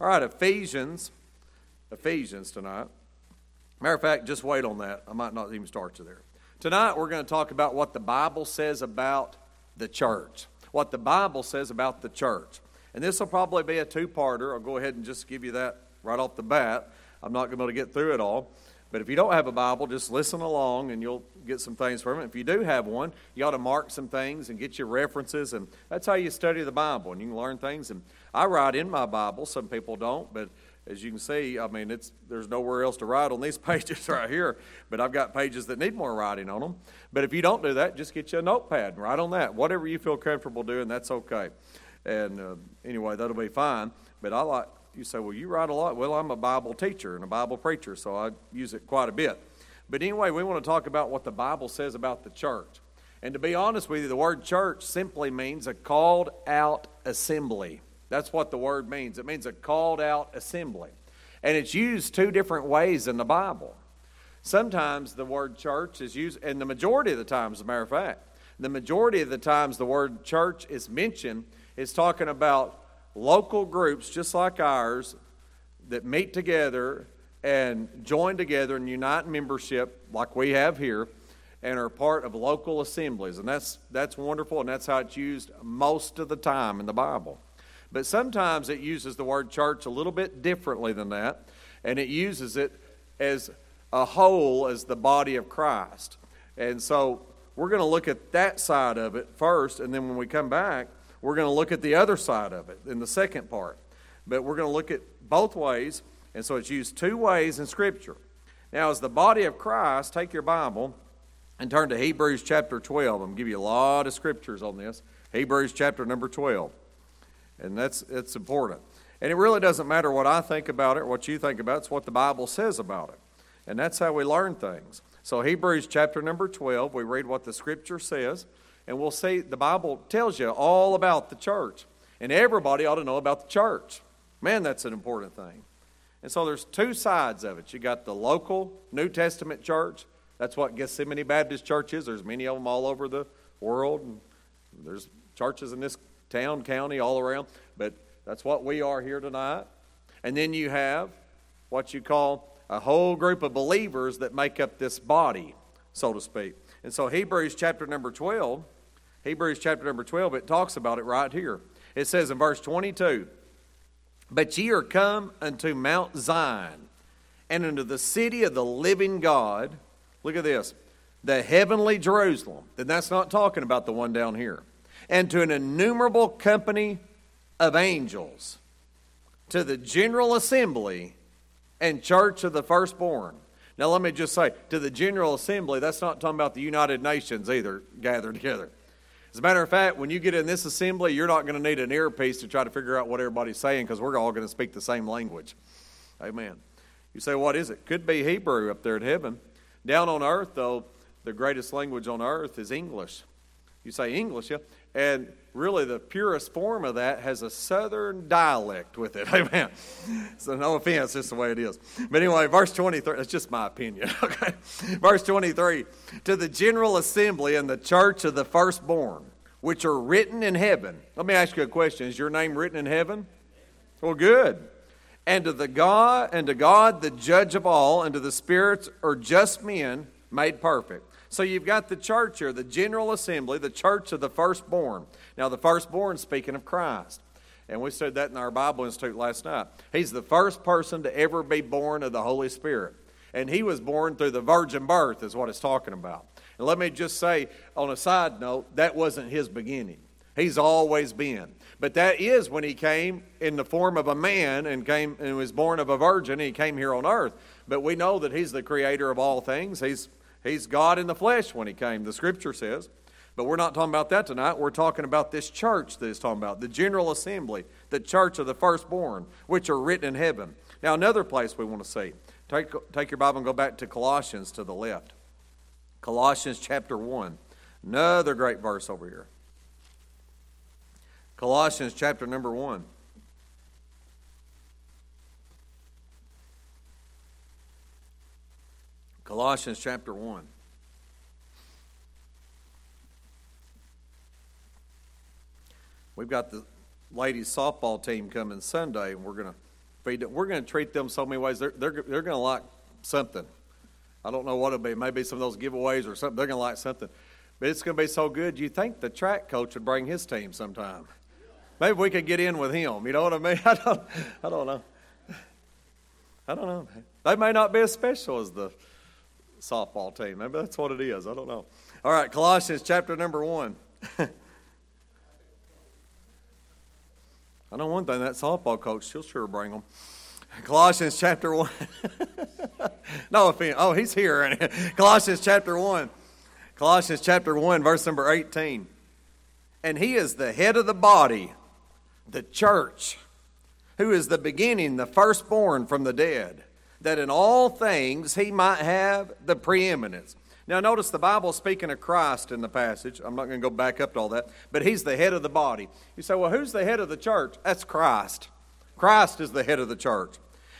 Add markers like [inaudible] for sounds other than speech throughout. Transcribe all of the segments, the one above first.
All right, Ephesians. Ephesians tonight. Matter of fact, just wait on that. I might not even start you there. Tonight, we're going to talk about what the Bible says about the church. What the Bible says about the church. And this will probably be a two parter. I'll go ahead and just give you that right off the bat. I'm not going to be able to get through it all. But if you don't have a Bible, just listen along and you'll get some things from it. If you do have one, you ought to mark some things and get your references. And that's how you study the Bible. And you can learn things. And I write in my Bible. Some people don't. But as you can see, I mean, it's, there's nowhere else to write on these [laughs] pages right here. But I've got pages that need more writing on them. But if you don't do that, just get you a notepad and write on that. Whatever you feel comfortable doing, that's okay. And uh, anyway, that'll be fine. But I like, you say, well, you write a lot. Well, I'm a Bible teacher and a Bible preacher, so I use it quite a bit. But anyway, we want to talk about what the Bible says about the church. And to be honest with you, the word church simply means a called out assembly. That's what the word means. It means a called out assembly. And it's used two different ways in the Bible. Sometimes the word church is used, and the majority of the times, as a matter of fact, the majority of the times the word church is mentioned is talking about local groups just like ours that meet together and join together and unite membership like we have here and are part of local assemblies. And that's, that's wonderful, and that's how it's used most of the time in the Bible. But sometimes it uses the word church a little bit differently than that, and it uses it as a whole, as the body of Christ. And so we're going to look at that side of it first, and then when we come back, we're going to look at the other side of it in the second part. But we're going to look at both ways, and so it's used two ways in Scripture. Now, as the body of Christ, take your Bible and turn to Hebrews chapter 12. I'm going to give you a lot of scriptures on this. Hebrews chapter number 12. And that's it's important. And it really doesn't matter what I think about it, or what you think about it, it's what the Bible says about it. And that's how we learn things. So, Hebrews chapter number 12, we read what the scripture says and we'll see the Bible tells you all about the church. And everybody ought to know about the church. Man, that's an important thing. And so there's two sides of it. You got the local New Testament church. That's what Gethsemane Baptist Church is. There's many of them all over the world. And there's churches in this town, county, all around. But that's what we are here tonight. And then you have what you call a whole group of believers that make up this body, so to speak. And so Hebrews chapter number 12 Hebrews chapter number 12, it talks about it right here. It says in verse 22 But ye are come unto Mount Zion, and unto the city of the living God. Look at this the heavenly Jerusalem. And that's not talking about the one down here. And to an innumerable company of angels, to the general assembly and church of the firstborn. Now, let me just say, to the General Assembly, that's not talking about the United Nations either, gathered together. As a matter of fact, when you get in this assembly, you're not going to need an earpiece to try to figure out what everybody's saying because we're all going to speak the same language. Amen. You say, what is it? Could be Hebrew up there in heaven. Down on earth, though, the greatest language on earth is English. You say English, yeah? And really, the purest form of that has a southern dialect with it. [laughs] Amen. So, no offense, just the way it is. But anyway, verse 23, that's just my opinion, [laughs] okay? Verse 23 To the general assembly and the church of the firstborn, which are written in heaven. Let me ask you a question Is your name written in heaven? Well, good. And to the God, and to God, the judge of all, and to the spirits or just men made perfect so you've got the church here, the General Assembly, the church of the firstborn. Now, the firstborn, speaking of Christ. And we said that in our Bible Institute last night. He's the first person to ever be born of the Holy Spirit. And he was born through the virgin birth, is what it's talking about. And let me just say, on a side note, that wasn't his beginning. He's always been. But that is when he came in the form of a man and came and was born of a virgin. And he came here on earth. But we know that he's the creator of all things. He's He's God in the flesh when he came, the scripture says. But we're not talking about that tonight. We're talking about this church that he's talking about, the general assembly, the church of the firstborn, which are written in heaven. Now, another place we want to see. Take, take your Bible and go back to Colossians to the left. Colossians chapter 1. Another great verse over here. Colossians chapter number 1. Colossians chapter 1. We've got the ladies softball team coming Sunday, and we're going to feed them. We're going to treat them so many ways. They're, they're, they're going to like something. I don't know what it'll be. Maybe some of those giveaways or something. They're going to like something. But it's going to be so good. You think the track coach would bring his team sometime? Maybe we could get in with him. You know what I mean? [laughs] I don't, I don't know. I don't know. They may not be as special as the softball team. Maybe that's what it is. I don't know. All right, Colossians chapter number one. [laughs] I know one thing that softball coach, she'll sure bring them. Colossians chapter 1. [laughs] no offense. Oh, he's here. [laughs] Colossians chapter 1. Colossians chapter 1, verse number 18. And he is the head of the body, the church, who is the beginning, the firstborn from the dead, that in all things he might have the preeminence. Now, notice the Bible speaking of Christ in the passage. I'm not going to go back up to all that, but he's the head of the body. You say, well, who's the head of the church? That's Christ. Christ is the head of the church.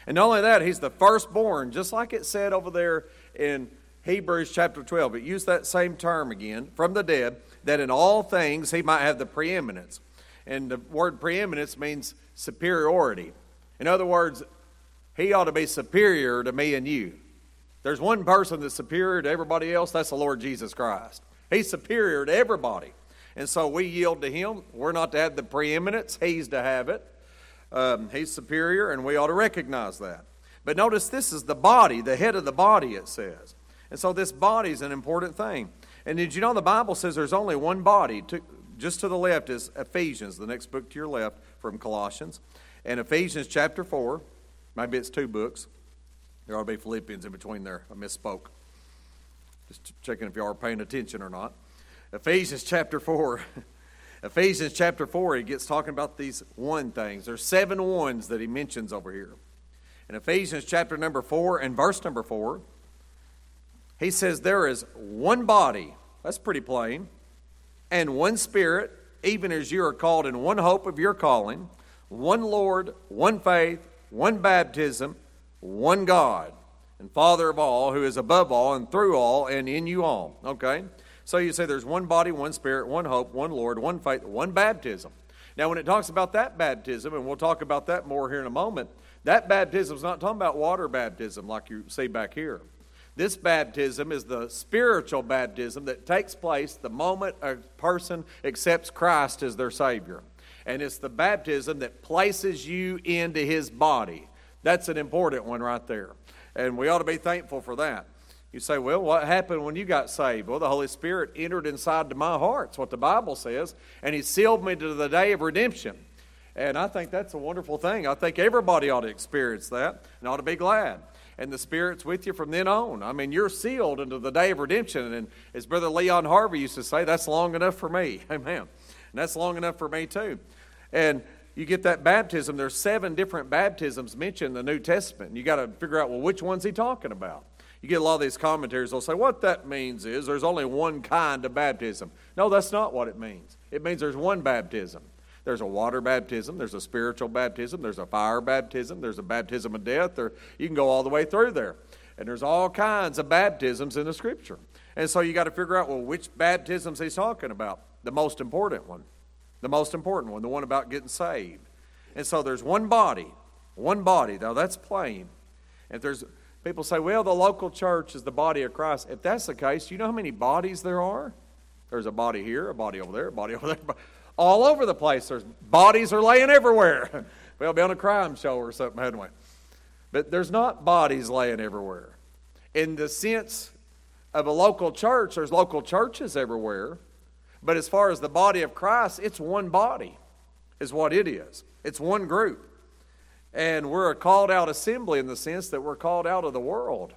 And not only that, he's the firstborn, just like it said over there in Hebrews chapter 12. It used that same term again, from the dead, that in all things he might have the preeminence. And the word preeminence means superiority. In other words, he ought to be superior to me and you. There's one person that's superior to everybody else, that's the Lord Jesus Christ. He's superior to everybody. And so we yield to Him. We're not to have the preeminence, He's to have it. Um, he's superior, and we ought to recognize that. But notice this is the body, the head of the body, it says. And so this body is an important thing. And did you know the Bible says there's only one body? To, just to the left is Ephesians, the next book to your left from Colossians. And Ephesians chapter 4, maybe it's two books. There ought to be Philippians in between there. I misspoke. Just checking if you are paying attention or not. Ephesians chapter 4. [laughs] Ephesians chapter 4, he gets talking about these one things. There's seven ones that he mentions over here. In Ephesians chapter number 4 and verse number 4, he says, There is one body, that's pretty plain, and one spirit, even as you are called in one hope of your calling, one Lord, one faith, one baptism one God and Father of all, who is above all and through all and in you all. Okay? So you say there's one body, one spirit, one hope, one Lord, one faith, one baptism. Now, when it talks about that baptism, and we'll talk about that more here in a moment, that baptism is not talking about water baptism like you see back here. This baptism is the spiritual baptism that takes place the moment a person accepts Christ as their Savior. And it's the baptism that places you into His body. That's an important one right there. And we ought to be thankful for that. You say, well, what happened when you got saved? Well, the Holy Spirit entered inside to my heart. It's what the Bible says. And He sealed me to the day of redemption. And I think that's a wonderful thing. I think everybody ought to experience that and ought to be glad. And the Spirit's with you from then on. I mean, you're sealed into the day of redemption. And as Brother Leon Harvey used to say, that's long enough for me. [laughs] Amen. And that's long enough for me, too. And you get that baptism. There's seven different baptisms mentioned in the New Testament. You got to figure out, well, which one's he talking about? You get a lot of these commentaries, they'll say, what that means is there's only one kind of baptism. No, that's not what it means. It means there's one baptism. There's a water baptism, there's a spiritual baptism, there's a fire baptism, there's a baptism of death, or you can go all the way through there. And there's all kinds of baptisms in the scripture. And so you got to figure out, well, which baptisms he's talking about. The most important one the most important one, the one about getting saved. And so there's one body, one body. Now that's plain. If there's people say, well, the local church is the body of Christ. If that's the case, you know how many bodies there are? There's a body here, a body over there, a body [laughs] over there, all over the place. There's bodies are laying everywhere. [laughs] we'll be on a crime show or something, hadn't we? But there's not bodies laying everywhere. In the sense of a local church, there's local churches everywhere. But as far as the body of Christ, it's one body, is what it is. It's one group. And we're a called out assembly in the sense that we're called out of the world.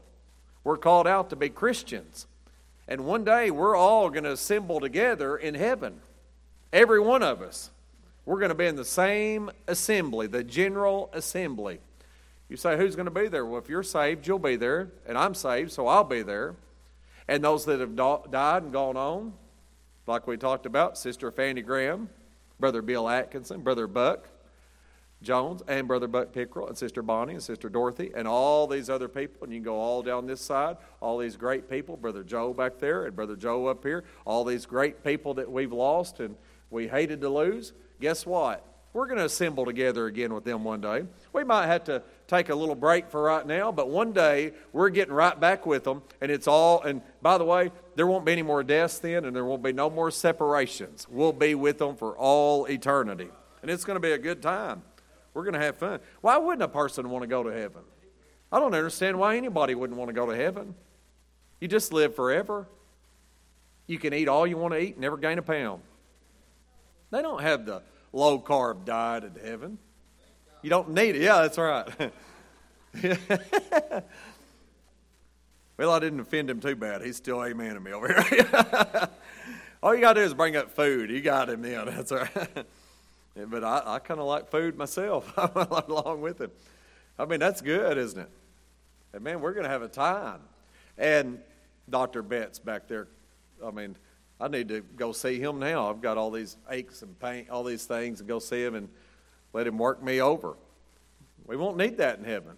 We're called out to be Christians. And one day we're all going to assemble together in heaven. Every one of us. We're going to be in the same assembly, the general assembly. You say, who's going to be there? Well, if you're saved, you'll be there. And I'm saved, so I'll be there. And those that have died and gone on, like we talked about, Sister Fanny Graham, Brother Bill Atkinson, Brother Buck Jones, and Brother Buck Pickrell, and Sister Bonnie, and Sister Dorothy, and all these other people. And you can go all down this side, all these great people, Brother Joe back there, and Brother Joe up here, all these great people that we've lost and we hated to lose. Guess what? We're going to assemble together again with them one day. We might have to take a little break for right now, but one day we're getting right back with them, and it's all. And by the way, there won't be any more deaths then, and there won't be no more separations. We'll be with them for all eternity, and it's going to be a good time. We're going to have fun. Why wouldn't a person want to go to heaven? I don't understand why anybody wouldn't want to go to heaven. You just live forever. You can eat all you want to eat, never gain a pound. They don't have the low carb diet in heaven. You don't need it. Yeah, that's right. [laughs] well, I didn't offend him too bad. He's still amen to me over here. [laughs] all you got to do is bring up food. You got him then. [laughs] That's right. but I, I kind of like food myself I went along with it. I mean, that's good, isn't it? And man, we're going to have a time. And Dr. Betts back there, I mean, I need to go see him now. I've got all these aches and pain, all these things, and go see him and let him work me over. We won't need that in heaven.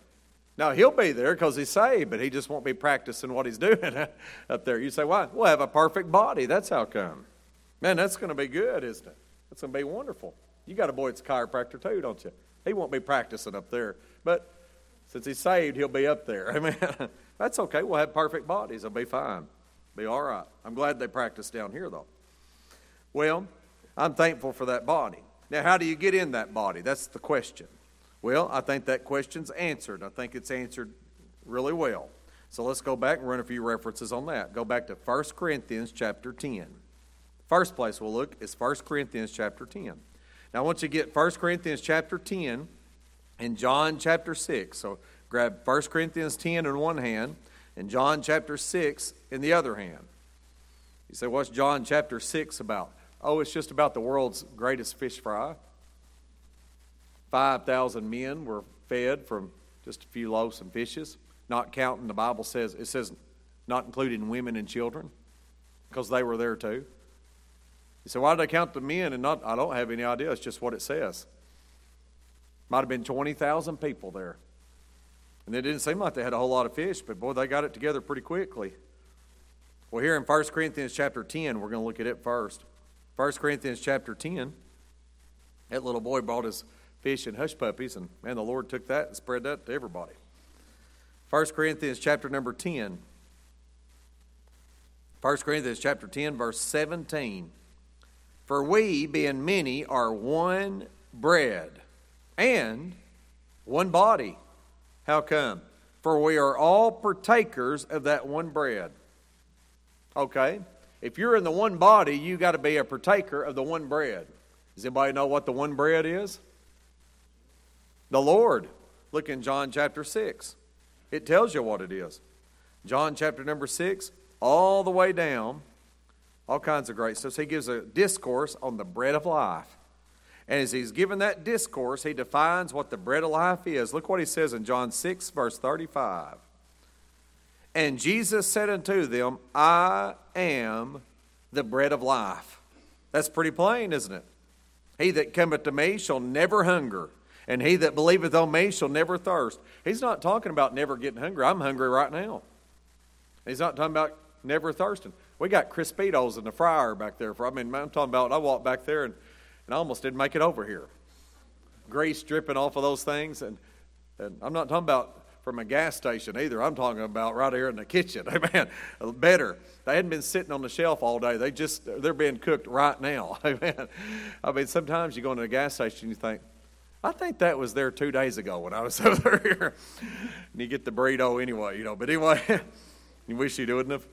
Now, he'll be there because he's saved, but he just won't be practicing what he's [laughs] doing up there. You say, why? We'll have a perfect body. That's how come. Man, that's going to be good, isn't it? That's going to be wonderful. You got a boy that's a chiropractor too, don't you? He won't be practicing up there. But since he's saved, he'll be up there. [laughs] Amen. that's okay. We'll have perfect bodies. It'll be fine. Be all right. I'm glad they practice down here, though. Well, I'm thankful for that body. Now, how do you get in that body? That's the question. Well, I think that question's answered. I think it's answered really well. So let's go back and run a few references on that. Go back to 1 Corinthians chapter 10. First place we'll look is 1 Corinthians chapter 10. Now, once you get 1 Corinthians chapter 10 and John chapter 6. So grab 1 Corinthians 10 in one hand and John chapter 6 in the other hand. You say, what's John chapter 6 about? Oh, it's just about the world's greatest fish fry. 5,000 men were fed from just a few loaves and fishes, not counting, the Bible says, it says not including women and children, because they were there too. You say, why did they count the men and not? I don't have any idea. It's just what it says. Might have been 20,000 people there. And it didn't seem like they had a whole lot of fish, but boy, they got it together pretty quickly. Well, here in 1 Corinthians chapter 10, we're going to look at it first. 1 Corinthians chapter 10, that little boy brought his fish and hush puppies, and man, the Lord took that and spread that to everybody. 1 Corinthians chapter number 10. 1 Corinthians chapter 10, verse 17. For we, being many, are one bread and one body how come? For we are all partakers of that one bread. Okay? If you're in the one body, you got to be a partaker of the one bread. Does anybody know what the one bread is? The Lord. Look in John chapter 6. It tells you what it is. John chapter number 6, all the way down, all kinds of great stuff. So he gives a discourse on the bread of life. And as he's given that discourse, he defines what the bread of life is. Look what he says in John 6, verse 35. And Jesus said unto them, I am the bread of life. That's pretty plain, isn't it? He that cometh to me shall never hunger, and he that believeth on me shall never thirst. He's not talking about never getting hungry. I'm hungry right now. He's not talking about never thirsting. We got Crispitos in the fryer back there. For I mean, I'm talking about I walked back there and and I almost didn't make it over here. Grease dripping off of those things, and, and I'm not talking about from a gas station either. I'm talking about right here in the kitchen. [laughs] Amen. Better. They hadn't been sitting on the shelf all day. They just they're being cooked right now. [laughs] Amen. I mean, sometimes you go into a gas station, and you think, I think that was there two days ago when I was [laughs] over here. and you get the burrito anyway, you know. But anyway, you wish you wouldn't have.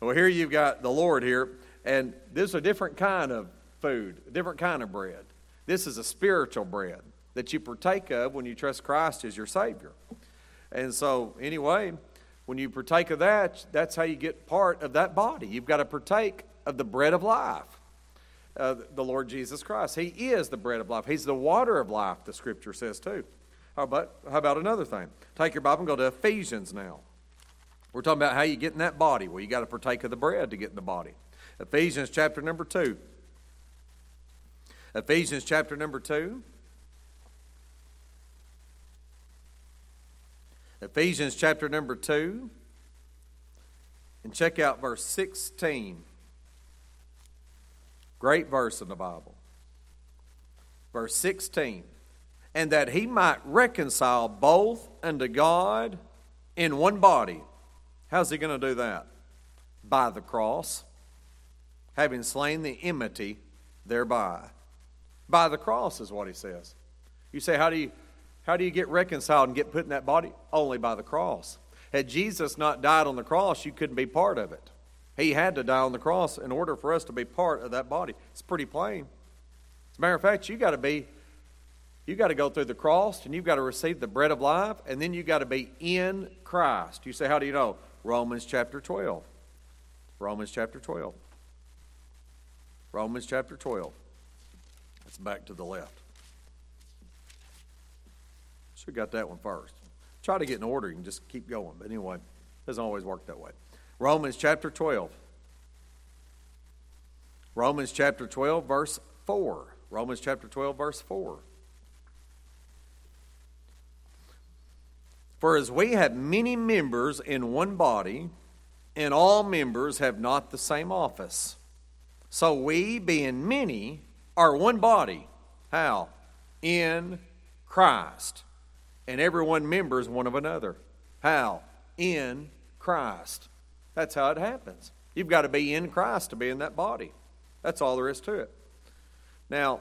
Well, here you've got the Lord here, and this is a different kind of food, a different kind of bread. This is a spiritual bread that you partake of when you trust Christ as your Savior. And so, anyway, when you partake of that, that's how you get part of that body. You've got to partake of the bread of life, uh, the Lord Jesus Christ. He is the bread of life, He's the water of life, the scripture says too. How about, how about another thing? Take your Bible and go to Ephesians now. We're talking about how you get in that body. Well, you got to partake of the bread to get in the body. Ephesians chapter number 2. Ephesians chapter number 2. Ephesians chapter number 2. And check out verse 16. Great verse in the Bible. verse 16. And that he might reconcile both unto God in one body. How's he going to do that? By the cross, having slain the enmity thereby. By the cross is what he says. You say, how do you, how do you get reconciled and get put in that body? Only by the cross. Had Jesus not died on the cross, you couldn't be part of it. He had to die on the cross in order for us to be part of that body. It's pretty plain. As a matter of fact, you got to be, you got to go through the cross and you've got to receive the bread of life, and then you got to be in Christ. You say, how do you know? Romans chapter 12. Romans chapter 12. Romans chapter 12. It's back to the left. Have got that one first. Try to get in order. You can just keep going. But anyway, it doesn't always work that way. Romans chapter 12. Romans chapter 12, verse 4. Romans chapter 12, verse 4. For as we have many members in one body, and all members have not the same office, so we, being many, are one body. How? In Christ. And every one members one of another. How? In Christ. That's how it happens. You've got to be in Christ to be in that body. That's all there is to it. Now,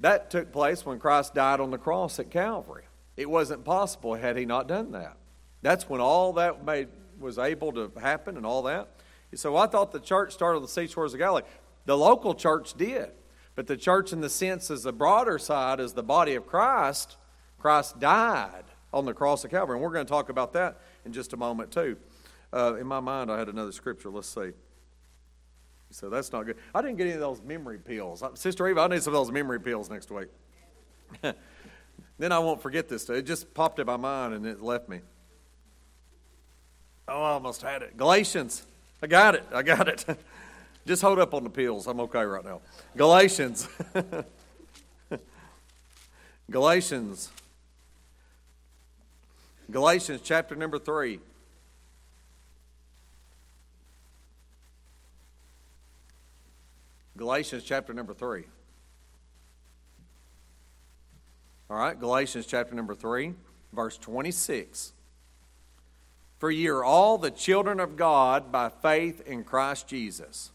that took place when Christ died on the cross at Calvary. It wasn't possible had he not done that. That's when all that made, was able to happen and all that. So I thought the church started on the seashores of Galilee. The local church did. But the church, in the sense, as the broader side, as the body of Christ, Christ died on the cross of Calvary. And we're going to talk about that in just a moment, too. Uh, in my mind, I had another scripture. Let's see. So that's not good. I didn't get any of those memory pills. Uh, Sister Eva, I need some of those memory pills next week. [laughs] then I won't forget this. It just popped in my mind and it left me. Oh, I almost had it. Galatians. I got it. I got it. [laughs] just hold up on the pills. I'm okay right now. Galatians. [laughs] Galatians. Galatians chapter number 3. Galatians chapter number 3. All right, Galatians chapter number 3, verse 26. For ye are all the children of God by faith in Christ Jesus.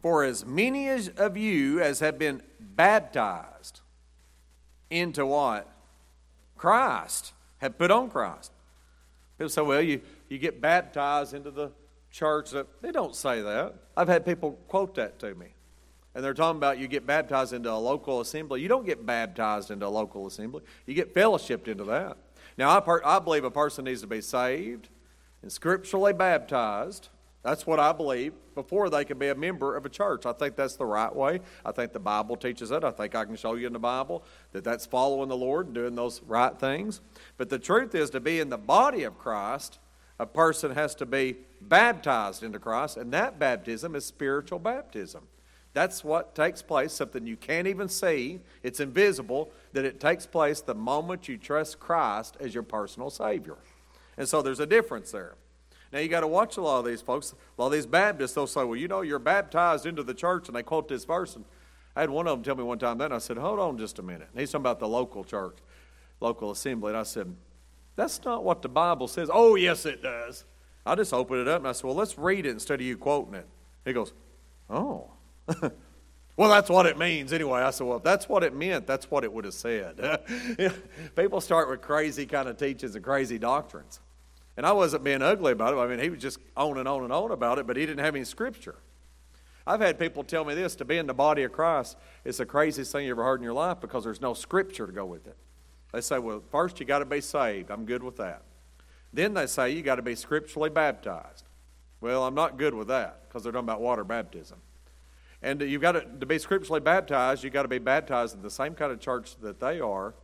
For as many as of you as have been baptized into what? Christ, put on Christ. People say, well, you, you get baptized into the church. They don't say that. I've had people quote that to me and they're talking about you get baptized into a local assembly. You don't get baptized into a local assembly, you get fellowshipped into that. Now, I, per- I believe a person needs to be saved and scripturally baptized. That's what I believe before they can be a member of a church. I think that's the right way. I think the Bible teaches it. I think I can show you in the Bible that that's following the Lord and doing those right things. But the truth is, to be in the body of Christ, a person has to be baptized into Christ, and that baptism is spiritual baptism. That's what takes place, something you can't even see. It's invisible, that it takes place the moment you trust Christ as your personal Savior. And so there's a difference there. Now you got to watch a lot of these folks. A lot of these Baptists, they'll say, well, you know, you're baptized into the church, and they quote this verse. And I had one of them tell me one time that, and I said, hold on just a minute. And he's talking about the local church, local assembly. And I said, that's not what the Bible says. Oh, yes, it does. I just opened it up, and I said, well, let's read it instead of you quoting it. He goes, oh. [laughs] well, that's what it means anyway. I said, well, if that's what it meant, that's what it would have said. [laughs] People start with crazy kind of teachings and crazy doctrines. And I wasn't being ugly about it. I mean, he was just on and on and on about it, but he didn't have any scripture. I've had people tell me this to be in the body of Christ is the craziest thing you ever heard in your life because there's no scripture to go with it. They say, well, first you got to be saved. I'm good with that. Then they say you got to be scripturally baptized. Well, I'm not good with that because they're talking about water baptism. And you've got to, to be scripturally baptized, you've got to be baptized in the same kind of church that they are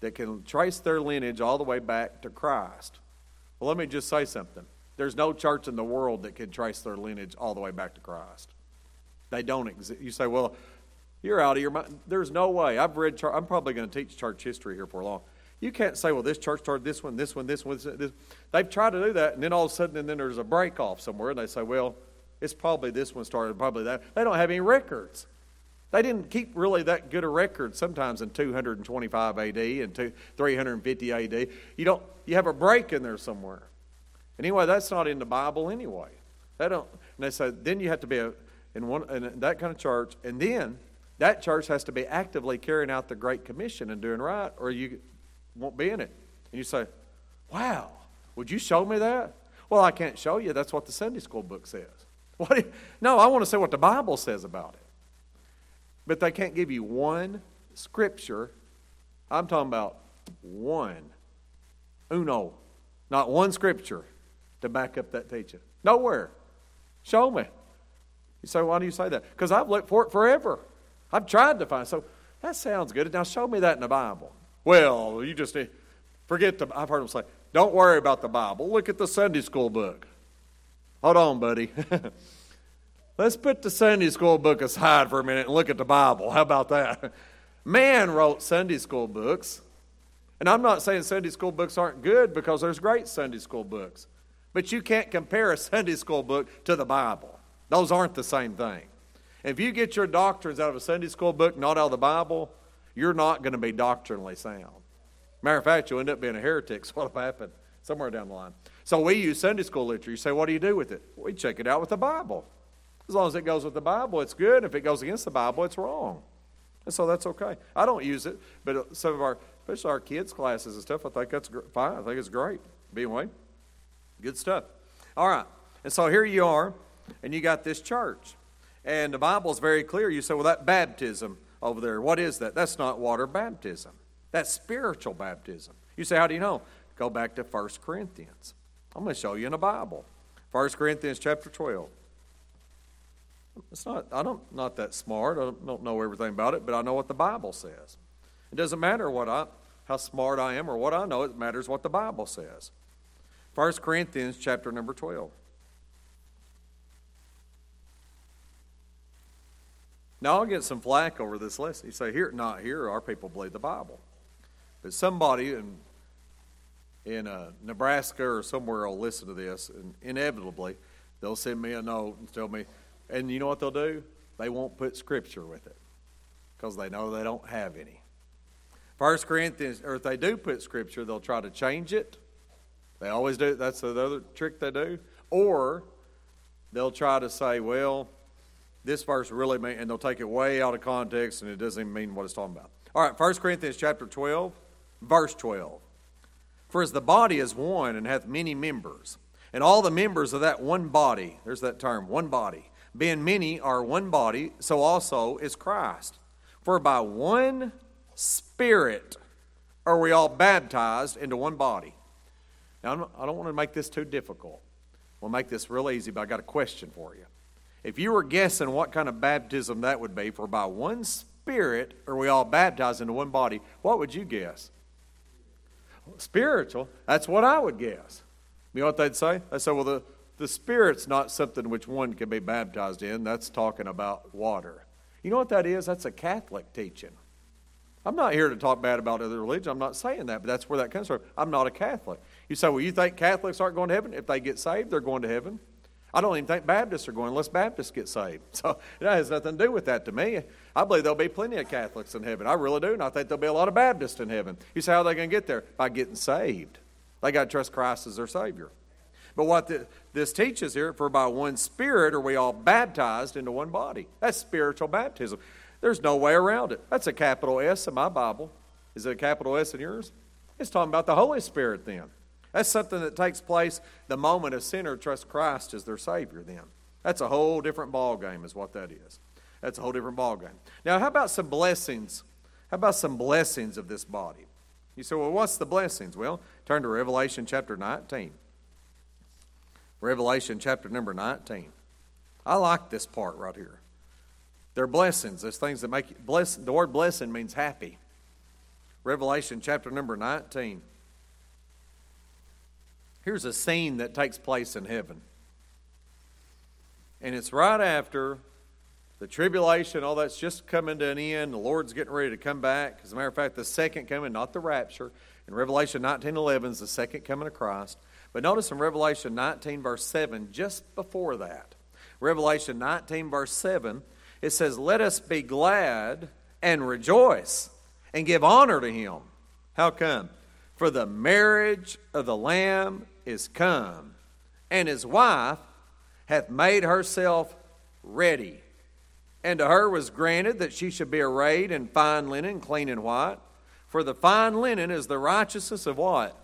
that can trace their lineage all the way back to Christ. Well, let me just say something. There's no church in the world that can trace their lineage all the way back to Christ. They don't exist. You say, well, you're out of your mind. There's no way. I've read, Church, I'm probably going to teach church history here for a long. You can't say, well, this church started this one, this one, this one. This. They've tried to do that, and then all of a sudden, and then there's a break off somewhere, and they say, well, it's probably this one started, probably that. They don't have any records. They didn't keep really that good a record sometimes in 225 AD and 350 AD. You don't you have a break in there somewhere. Anyway, that's not in the Bible anyway. They don't and they said then you have to be a, in one in that kind of church and then that church has to be actively carrying out the great commission and doing right or you won't be in it. And you say, "Wow, would you show me that?" Well, I can't show you. That's what the Sunday school book says. What? You, no, I want to say what the Bible says about it. But they can't give you one scripture. I'm talking about one. Uno. Not one scripture to back up that teaching. Nowhere. Show me. You say, why do you say that? Because I've looked for it forever. I've tried to find. So that sounds good. Now show me that in the Bible. Well, you just need, forget the. I've heard them say, don't worry about the Bible. Look at the Sunday school book. Hold on, buddy. [laughs] Let's put the Sunday school book aside for a minute and look at the Bible. How about that? Man wrote Sunday school books. And I'm not saying Sunday school books aren't good because there's great Sunday school books. But you can't compare a Sunday school book to the Bible. Those aren't the same thing. If you get your doctrines out of a Sunday school book, not out of the Bible, you're not going to be doctrinally sound. Matter of fact, you'll end up being a heretic. [laughs] That's what will happen somewhere down the line. So we use Sunday school literature. You say, what do you do with it? We check it out with the Bible. As long as it goes with the Bible, it's good. If it goes against the Bible, it's wrong. And so that's okay. I don't use it, but uh, some of our, especially our kids' classes and stuff, I think that's fine. I think it's great. Being way, good stuff. All right. And so here you are, and you got this church. And the Bible is very clear. You say, well, that baptism over there, what is that? That's not water baptism. That's spiritual baptism. You say, how do you know? Go back to 1 Corinthians. I'm going to show you in the Bible. 1 Corinthians chapter 12. It's not, I don't, not that smart. I don't know everything about it, but I know what the Bible says. It doesn't matter what I, how smart I am or what I know, it matters what the Bible says. 1 Corinthians chapter number 12. Now I'll get some flack over this lesson. You say, here, not here, our people believe the Bible. But somebody in, in uh, Nebraska or somewhere will listen to this, and inevitably they'll send me a note and tell me, and you know what they'll do? They won't put scripture with it because they know they don't have any. First Corinthians, or if they do put scripture, they'll try to change it. They always do. That's the other trick they do. Or they'll try to say, well, this verse really means, and they'll take it way out of context and it doesn't even mean what it's talking about. All right, 1 Corinthians chapter 12, verse 12. For as the body is one and hath many members, and all the members of that one body, there's that term, one body, being many are one body, so also is Christ. For by one Spirit are we all baptized into one body. Now, I don't want to make this too difficult. We'll make this real easy, but I got a question for you. If you were guessing what kind of baptism that would be, for by one Spirit are we all baptized into one body, what would you guess? Spiritual. That's what I would guess. You know what they'd say? They'd say, well, the, the Spirit's not something which one can be baptized in. That's talking about water. You know what that is? That's a Catholic teaching. I'm not here to talk bad about other religions. I'm not saying that, but that's where that comes from. I'm not a Catholic. You say, well, you think Catholics aren't going to heaven? If they get saved, they're going to heaven. I don't even think Baptists are going unless Baptists get saved. [laughs] So that has nothing to do with that to me. I believe there'll be plenty of Catholics in heaven. I really do. And I think there'll be a lot of Baptists in heaven. You say, how are they going to get there? By getting saved. They got to trust Christ as their Savior. But what the, this teaches here, for by one Spirit are we all baptized into one body. That's spiritual baptism. There's no way around it. That's a capital S in my Bible. Is it a capital S in yours? It's talking about the Holy Spirit then. That's something that takes place the moment a sinner trusts Christ as their Savior then. That's a whole different ball game, is what that is. That's a whole different ball game. Now, how about some blessings? How about some blessings of this body? You say, well, what's the blessings? Well, turn to Revelation chapter 19. Revelation chapter number 19. I like this part right here. They're blessings. There's things that make you bless. The word blessing means happy. Revelation chapter number 19. Here's a scene that takes place in heaven. And it's right after the tribulation, all that's just coming to an end. The Lord's getting ready to come back. As a matter of fact, the second coming, not the rapture. In Revelation 19 11 is the second coming of Christ. But notice in Revelation 19, verse 7, just before that, Revelation 19, verse 7, It says, Let us be glad and rejoice and give honor to him. How come? For the marriage of the Lamb is come, and his wife hath made herself ready. And to her was granted that she should be arrayed in fine linen, clean and white. For the fine linen is the righteousness of what?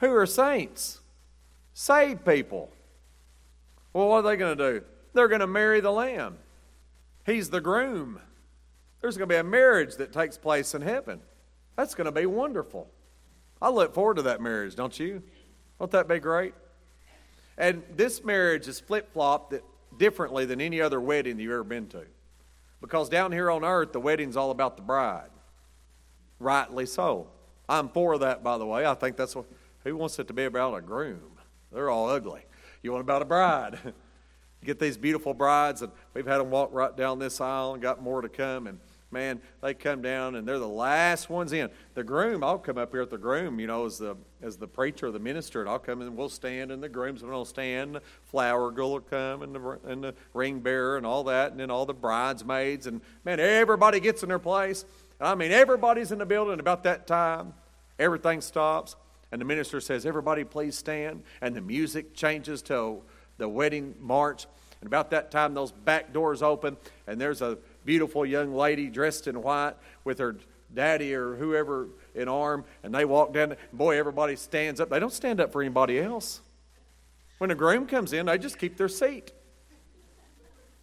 Who are saints? Saved people. Well, what are they going to do? They're going to marry the Lamb. He's the groom. There's going to be a marriage that takes place in heaven. That's going to be wonderful. I look forward to that marriage, don't you? Won't that be great? And this marriage is flip flopped differently than any other wedding you've ever been to. Because down here on earth, the wedding's all about the bride. Rightly so. I'm for that, by the way. I think that's what, who wants it to be about a groom? They're all ugly. You want about a bride. [laughs] get these beautiful brides, and we've had them walk right down this aisle and got more to come. And man, they come down and they're the last ones in. The groom, I'll come up here at the groom, you know, as the as the preacher the minister, and I'll come and we'll stand, and the groom's will stand, the flower girl will come, and the and the ring bearer and all that, and then all the bridesmaids, and man, everybody gets in their place. I mean, everybody's in the building about that time. Everything stops, and the minister says, "Everybody, please stand," and the music changes to the wedding march. And about that time, those back doors open, and there's a beautiful young lady dressed in white with her daddy or whoever in arm, and they walk down. Boy, everybody stands up. They don't stand up for anybody else. When a groom comes in, they just keep their seat.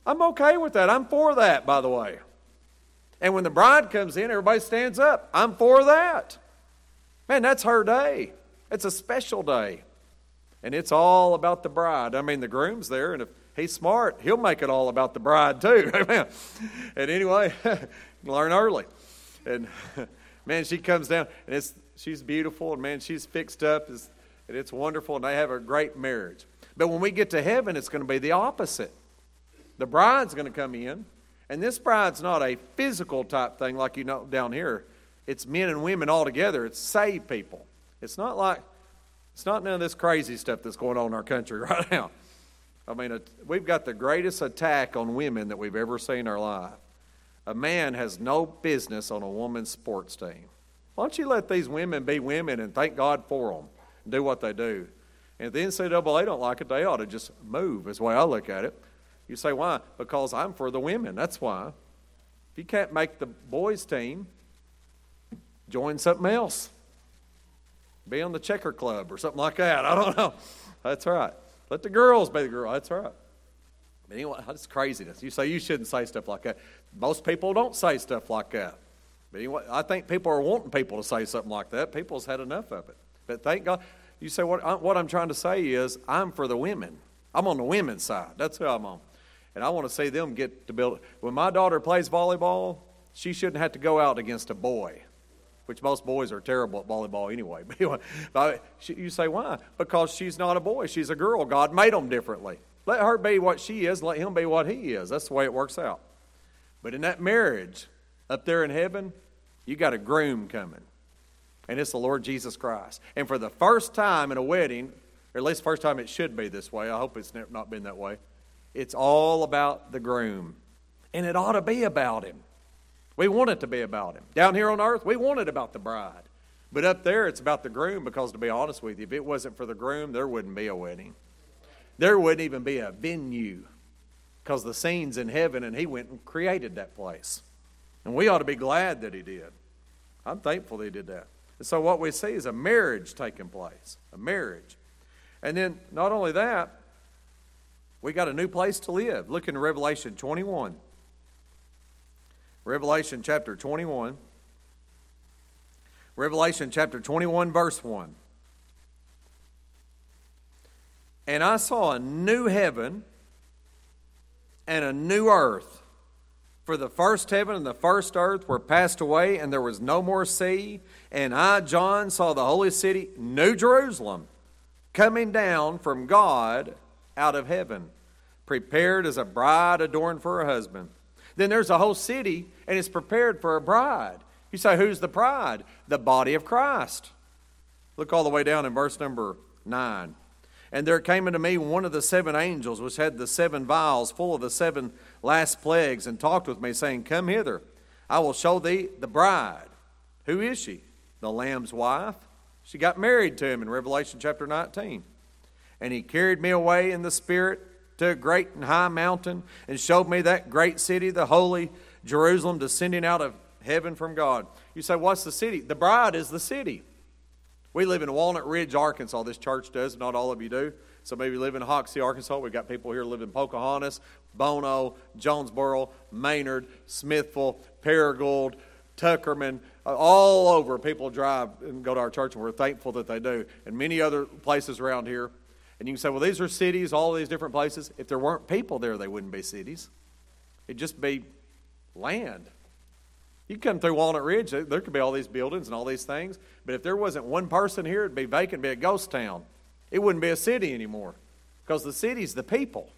I'm okay with that. I'm for that, by the way. And when the bride comes in, everybody stands up. I'm for that. Man, that's her day. It's a special day. And it's all about the bride. I mean, the groom's there, and if he's smart, he'll make it all about the bride, too. [laughs] And anyway, [laughs] learn early. And [laughs] man, she comes down, and it's she's beautiful, and man, she's fixed up, and it's wonderful, and they have a great marriage. But when we get to heaven, it's going to be the opposite. The bride's going to come in, and this bride's not a physical type thing like you know down here. It's men and women all together. It's saved people. It's not like it's not none of this crazy stuff that's going on in our country [laughs] right now. I mean, we've got the greatest attack on women that we've ever seen in our life. A man has no business on a woman's sports team. Why don't you let these women be women and thank God for them and do what they do? And if the NCAA don't like it, they ought to just move, is the way I look at it. You say, why? Because I'm for the women. That's why. If you can't make the boys' team, join something else. Be on the checker club or something like that. I don't know. That's right. Let the girls be the girl. That's right. But anyway, that's craziness. You say you shouldn't say stuff like that. Most people don't say stuff like that. But anyway, I think people are wanting people to say something like that. People's had enough of it. But thank God. You say, what, what I'm trying to say is, I'm for the women. I'm on the women's side. That's who I'm on. And I want to see them get to build. When my daughter plays volleyball, she shouldn't have to go out against a boy, which most boys are terrible at volleyball anyway. [laughs] But you say, why? Because she's not a boy. She's a girl. God made them differently. Let her be what she is, let him be what he is. That's the way it works out. But in that marriage, up there in heaven, you got a groom coming. And it's the Lord Jesus Christ. And for the first time in a wedding, or at least the first time it should be this way, I hope it's not been that way, it's all about the groom. And it ought to be about him. We want it to be about him. Down here on earth, we want it about the bride. But up there, it's about the groom because, to be honest with you, if it wasn't for the groom, there wouldn't be a wedding there wouldn't even be a venue because the scene's in heaven and he went and created that place. And we ought to be glad that he did. I'm thankful that he did that. And so what we see is a marriage taking place, a marriage. And then not only that, we got a new place to live. Look in Revelation 21. Revelation chapter 21. Revelation chapter 21, verse 1. And I saw a new heaven and a new earth. For the first heaven and the first earth were passed away, and there was no more sea. And I, John, saw the holy city, New Jerusalem, coming down from God out of heaven, prepared as a bride adorned for her husband. Then there's a whole city, and it's prepared for a bride. You say, Who's the bride? The body of Christ. Look all the way down in verse number 9. And there came unto me one of the seven angels, which had the seven vials full of the seven last plagues, and talked with me, saying, Come hither, I will show thee the bride. Who is she? The Lamb's wife. She got married to him in Revelation chapter 19. And he carried me away in the Spirit to a great and high mountain, and showed me that great city, the holy Jerusalem, descending out of heaven from God. You say, What's the city? The bride is the city. We live in Walnut Ridge, Arkansas. This church does, not all of you do. So maybe you live in Hoxie, Arkansas. We've got people here live in Pocahontas, Bono, Jonesboro, Maynard, Smithville, Paragould, Tuckerman, all over. People drive and go to our church, and we're thankful that they do. And many other places around here. And you can say, well, these are cities, all these different places. If there weren't people there, they wouldn't be cities. It'd just be land. You come through Walnut Ridge, there could be all these buildings and all these things, but if there wasn't one person here, it'd be vacant, be a ghost town. It wouldn't be a city anymore because the city's the people.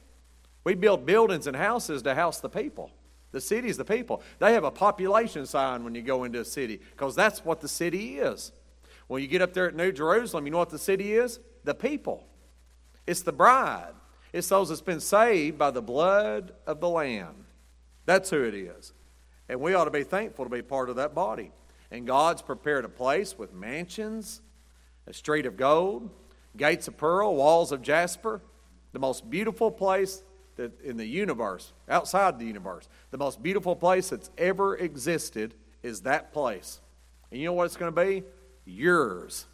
We build buildings and houses to house the people. The city's the people. They have a population sign when you go into a city because that's what the city is. When you get up there at New Jerusalem, you know what the city is? The people. It's the bride. It's those that's been saved by the blood of the Lamb. That's who it is. And we ought to be thankful to be part of that body. And God's prepared a place with mansions, a street of gold, gates of pearl, walls of jasper, the most beautiful place that in the universe, outside the universe, the most beautiful place that's ever existed is that place. And you know what it's going to be? Yours.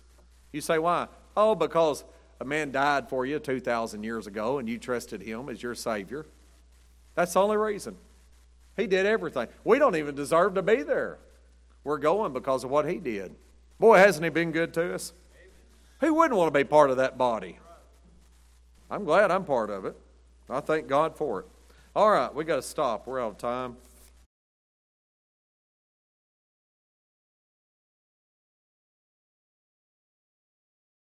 You say, why? Oh, because a man died for you 2,000 years ago and you trusted him as your Savior. That's the only reason. He did everything. We don't even deserve to be there. We're going because of what He did. Boy, hasn't He been good to us? Who wouldn't want to be part of that body? I'm glad I'm part of it. I thank God for it. All right, we got to stop. We're out of time.